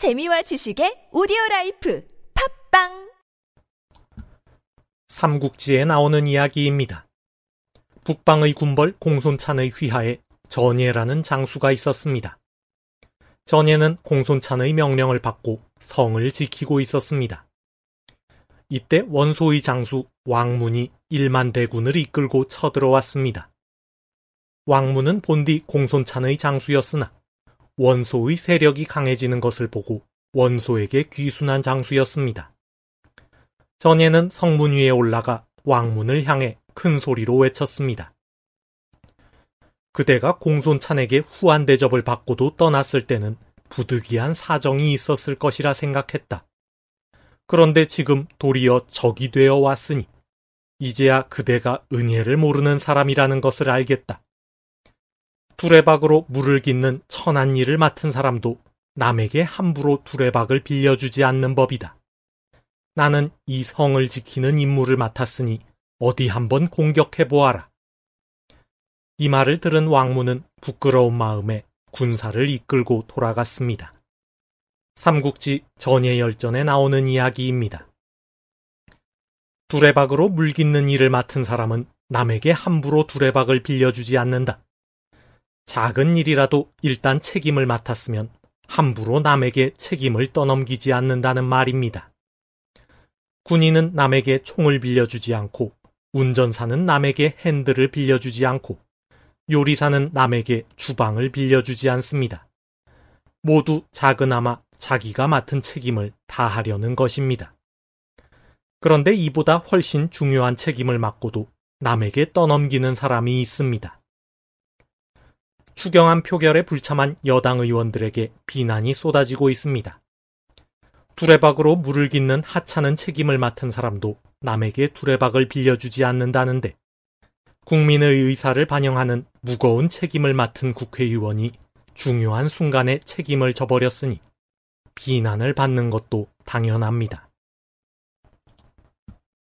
재미와 지식의 오디오 라이프 팟빵 삼국지에 나오는 이야기입니다. 북방의 군벌 공손찬의 휘하에 전예라는 장수가 있었습니다. 전예는 공손찬의 명령을 받고 성을 지키고 있었습니다. 이때 원소의 장수 왕문이 1만 대군을 이끌고 쳐들어왔습니다. 왕문은 본디 공손찬의 장수였으나 원소의 세력이 강해지는 것을 보고 원소에게 귀순한 장수였습니다. 전예는 성문 위에 올라가 왕문을 향해 큰 소리로 외쳤습니다. 그대가 공손찬에게 후한 대접을 받고도 떠났을 때는 부득이한 사정이 있었을 것이라 생각했다. 그런데 지금 도리어 적이 되어 왔으니 이제야 그대가 은혜를 모르는 사람이라는 것을 알겠다. 두레박으로 물을 깃는 천한 일을 맡은 사람도 남에게 함부로 두레박을 빌려주지 않는 법이다. 나는 이 성을 지키는 임무를 맡았으니 어디 한번 공격해 보아라. 이 말을 들은 왕무는 부끄러운 마음에 군사를 이끌고 돌아갔습니다. 삼국지 전예열전에 나오는 이야기입니다. 두레박으로 물깃는 일을 맡은 사람은 남에게 함부로 두레박을 빌려주지 않는다. 작은 일이라도 일단 책임을 맡았으면 함부로 남에게 책임을 떠넘기지 않는다는 말입니다. 군인은 남에게 총을 빌려주지 않고 운전사는 남에게 핸들을 빌려주지 않고 요리사는 남에게 주방을 빌려주지 않습니다. 모두 작은아마 자기가 맡은 책임을 다하려는 것입니다. 그런데 이보다 훨씬 중요한 책임을 맡고도 남에게 떠넘기는 사람이 있습니다. 추경안 표결에 불참한 여당 의원들에게 비난이 쏟아지고 있습니다. 두레박으로 물을 깃는 하찮은 책임을 맡은 사람도 남에게 두레박을 빌려주지 않는다는데 국민의 의사를 반영하는 무거운 책임을 맡은 국회의원이 중요한 순간에 책임을 져버렸으니 비난을 받는 것도 당연합니다.